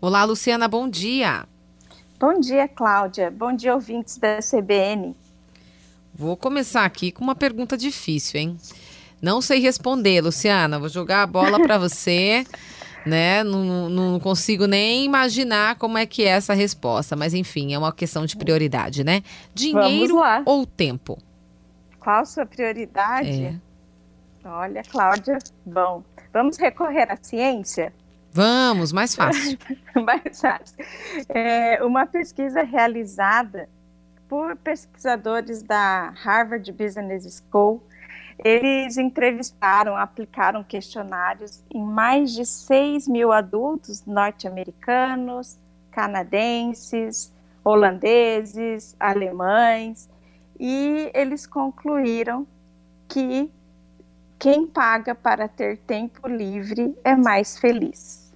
Olá, Luciana, bom dia. Bom dia, Cláudia. Bom dia, ouvintes da CBN. Vou começar aqui com uma pergunta difícil, hein? Não sei responder, Luciana. Vou jogar a bola para você. né? Não, não, consigo nem imaginar como é que é essa resposta, mas enfim, é uma questão de prioridade, né? Dinheiro ou tempo? Qual a sua prioridade? É. Olha, Cláudia, bom, vamos recorrer à ciência? Vamos, mais fácil. mais fácil. É, uma pesquisa realizada por pesquisadores da Harvard Business School eles entrevistaram, aplicaram questionários em mais de 6 mil adultos norte-americanos, canadenses, holandeses, alemães, e eles concluíram que quem paga para ter tempo livre é mais feliz.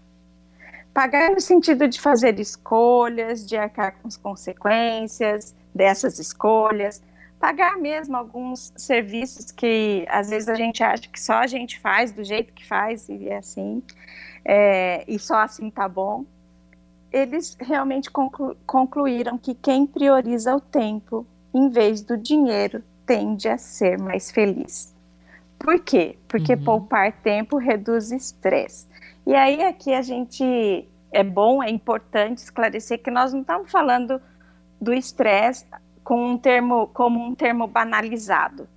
Pagar no sentido de fazer escolhas, de arcar com as consequências dessas escolhas, pagar mesmo alguns serviços que às vezes a gente acha que só a gente faz do jeito que faz e é assim, é, e só assim tá bom. Eles realmente conclu concluíram que quem prioriza o tempo em vez do dinheiro tende a ser mais feliz. Por quê? Porque uhum. poupar tempo reduz estresse. E aí aqui a gente é bom, é importante esclarecer que nós não estamos falando do estresse com um termo, como um termo banalizado.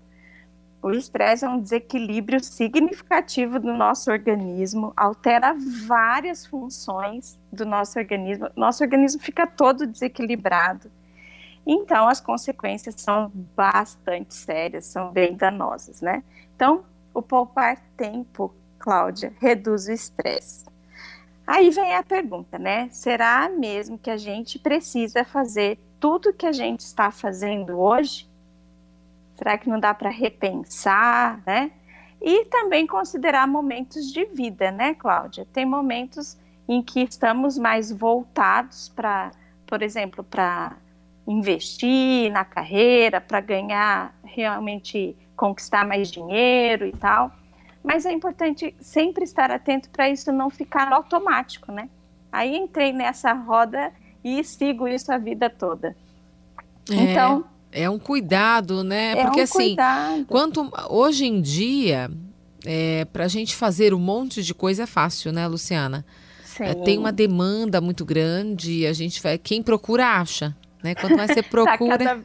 O estresse é um desequilíbrio significativo do nosso organismo, altera várias funções do nosso organismo. Nosso organismo fica todo desequilibrado. Então, as consequências são bastante sérias, são bem danosas, né? Então, o poupar tempo, Cláudia, reduz o estresse. Aí vem a pergunta, né? Será mesmo que a gente precisa fazer tudo que a gente está fazendo hoje? Será que não dá para repensar, né? E também considerar momentos de vida, né, Cláudia? Tem momentos em que estamos mais voltados para, por exemplo, para investir na carreira, para ganhar realmente conquistar mais dinheiro e tal. Mas é importante sempre estar atento para isso não ficar automático, né? Aí entrei nessa roda e sigo isso a vida toda. É, então. É um cuidado, né? É Porque um assim, cuidado. quanto hoje em dia, é, para a gente fazer um monte de coisa é fácil, né, Luciana? É, tem uma demanda muito grande, a gente vai. Quem procura acha, né? Quanto mais você procura. tá cada,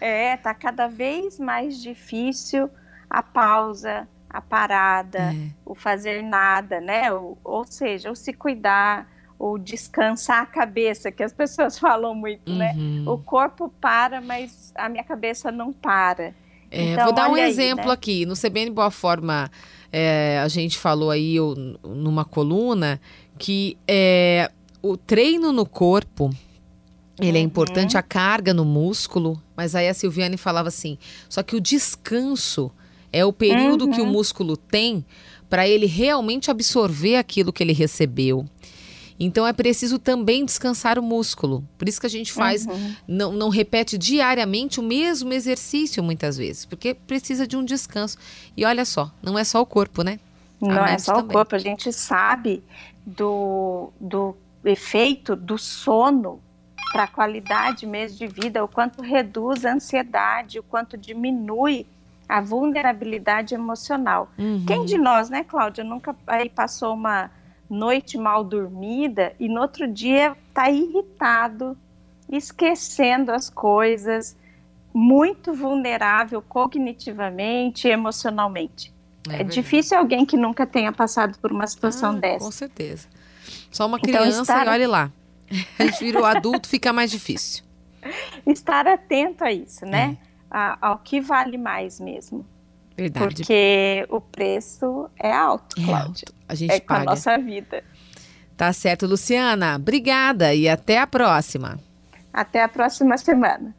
é, tá cada vez mais difícil a pausa, a parada, é. o fazer nada, né? ou, ou seja, o se cuidar, o descansar a cabeça, que as pessoas falam muito, né? uhum. né? O corpo para, mas a minha cabeça não para. É, então, vou dar um exemplo aí, né? aqui. No CBN Boa Forma, é, a gente falou aí numa coluna que é, o treino no corpo ele é uhum. importante, a carga no músculo, mas aí a Silviane falava assim: só que o descanso é o período uhum. que o uhum. músculo tem para ele realmente absorver aquilo que ele recebeu. Então é preciso também descansar o músculo. Por isso que a gente faz, uhum. não, não repete diariamente o mesmo exercício muitas vezes, porque precisa de um descanso. E olha só, não é só o corpo, né? Não é só também. o corpo, a gente sabe do, do efeito do sono para a qualidade mesmo de vida, o quanto reduz a ansiedade, o quanto diminui a vulnerabilidade emocional. Uhum. Quem de nós, né, Cláudia, nunca aí passou uma noite mal dormida e no outro dia está irritado, esquecendo as coisas, muito vulnerável cognitivamente e emocionalmente. É, é difícil alguém que nunca tenha passado por uma situação ah, dessa. Com certeza. Só uma então, criança então, estar... e olhe lá. A gente vira o adulto, fica mais difícil. Estar atento a isso, né? É. A, ao que vale mais mesmo. Verdade. Porque o preço é alto, é Alto. A gente é paga. com a nossa vida. Tá certo, Luciana. Obrigada e até a próxima. Até a próxima semana.